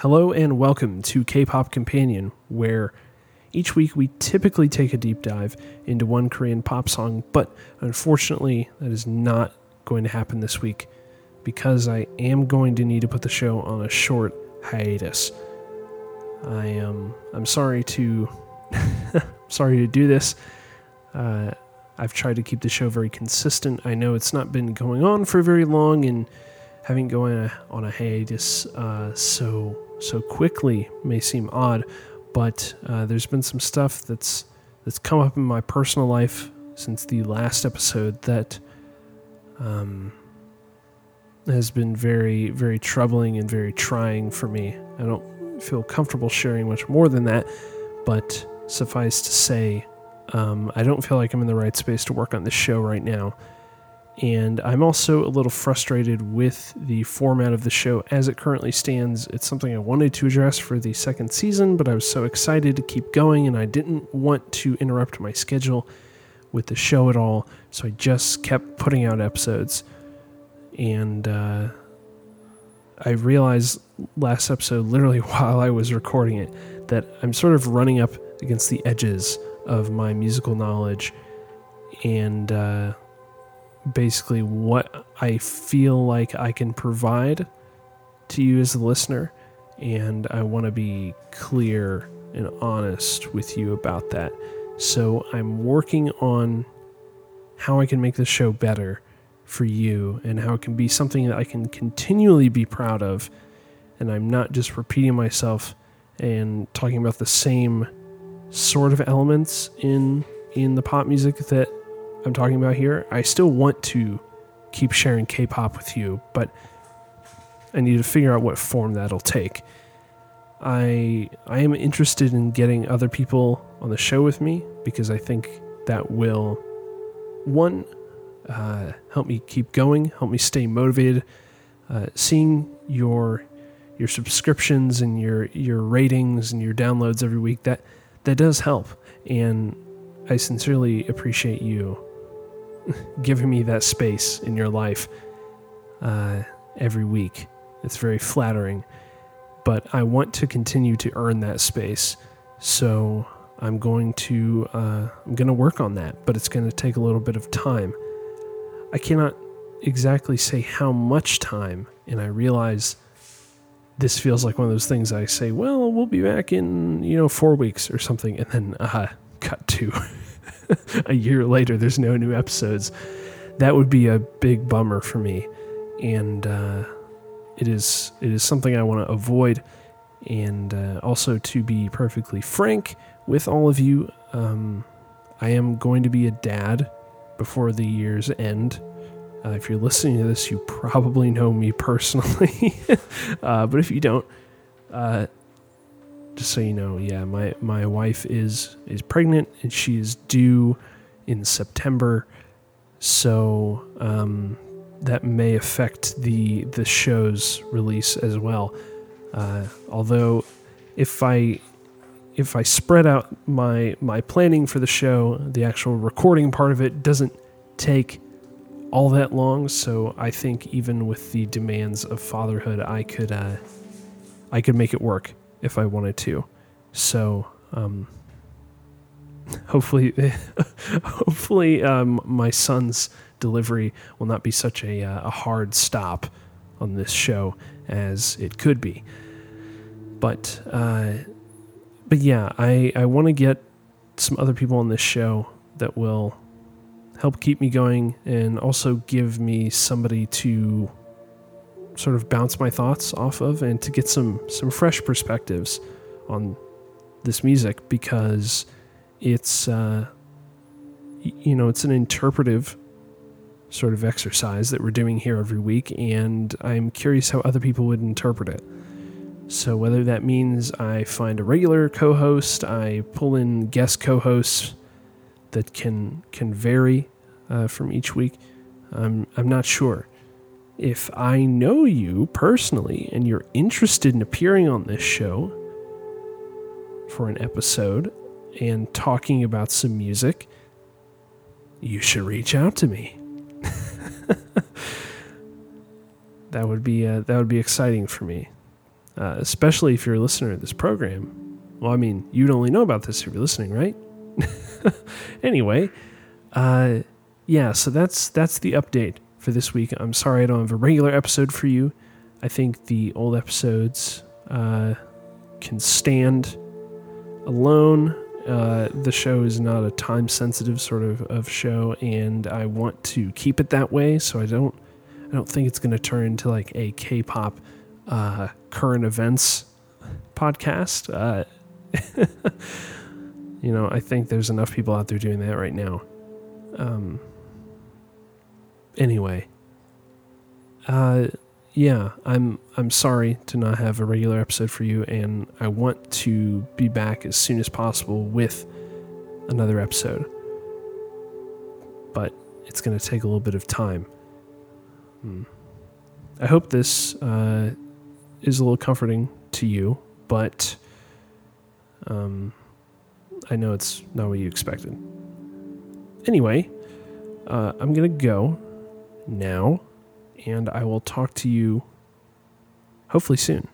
Hello and welcome to K Pop Companion, where each week we typically take a deep dive into one Korean pop song, but unfortunately, that is not going to happen this week because I am going to need to put the show on a short hiatus. I am I'm sorry to sorry to do this. Uh, I've tried to keep the show very consistent. I know it's not been going on for very long, and having going on a hiatus uh, so so quickly may seem odd, but uh, there's been some stuff that's that's come up in my personal life since the last episode that um, has been very very troubling and very trying for me. I don't feel comfortable sharing much more than that, but suffice to say, um, I don't feel like I'm in the right space to work on this show right now. And I'm also a little frustrated with the format of the show as it currently stands. It's something I wanted to address for the second season, but I was so excited to keep going and I didn't want to interrupt my schedule with the show at all. So I just kept putting out episodes. And uh, I realized last episode, literally while I was recording it, that I'm sort of running up against the edges of my musical knowledge and. Uh, basically what I feel like I can provide to you as a listener. And I want to be clear and honest with you about that. So I'm working on how I can make this show better for you and how it can be something that I can continually be proud of. And I'm not just repeating myself and talking about the same sort of elements in in the pop music that I'm talking about here. I still want to keep sharing K pop with you, but I need to figure out what form that'll take. I I am interested in getting other people on the show with me because I think that will one uh, help me keep going, help me stay motivated. Uh, seeing your your subscriptions and your your ratings and your downloads every week that that does help, and I sincerely appreciate you giving me that space in your life uh, every week. It's very flattering, but I want to continue to earn that space. So I'm going to uh, I'm going to work on that, but it's going to take a little bit of time. I cannot exactly say how much time, and I realize this feels like one of those things I say, well, we'll be back in you know four weeks or something, and then uh, cut to a year later, there's no new episodes. That would be a big bummer for me, and uh, it is it is something I want to avoid. And uh, also, to be perfectly frank with all of you, um, I am going to be a dad before the year's end. Uh, if you're listening to this, you probably know me personally, uh, but if you don't, uh, just so you know, yeah, my my wife is is pregnant and she is due in September, so um, that may affect the the show's release as well. Uh, although, if I if I spread out my my planning for the show, the actual recording part of it doesn't take all that long. So I think even with the demands of fatherhood, I could uh, I could make it work if I wanted to. So um, hopefully, hopefully um, my son's delivery will not be such a, uh, a hard stop on this show as it could be. But uh, but yeah, I I want to get some other people on this show that will help keep me going and also give me somebody to sort of bounce my thoughts off of and to get some some fresh perspectives on this music because it's uh, you know it's an interpretive sort of exercise that we're doing here every week and I'm curious how other people would interpret it. So whether that means I find a regular co-host, I pull in guest co-hosts that can can vary uh, from each week, I'm I'm not sure if I know you personally and you're interested in appearing on this show for an episode and talking about some music, you should reach out to me. that would be uh, that would be exciting for me. uh, especially if you're a listener of this program. Well, I mean, you'd only know about this if you're listening, right? anyway, uh, yeah, so that's that's the update for this week. I'm sorry I don't have a regular episode for you. I think the old episodes uh, can stand alone. Uh, the show is not a time sensitive sort of, of show, and I want to keep it that way. So I don't I don't think it's going to turn into like a K-pop uh, current events podcast. Uh, you know, I think there's enough people out there doing that right now. Um, anyway, uh, yeah, I'm I'm sorry to not have a regular episode for you, and I want to be back as soon as possible with another episode. But it's going to take a little bit of time. Hmm. I hope this uh, is a little comforting to you, but um, I know it's not what you expected. Anyway, uh, I'm going to go now and I will talk to you hopefully soon.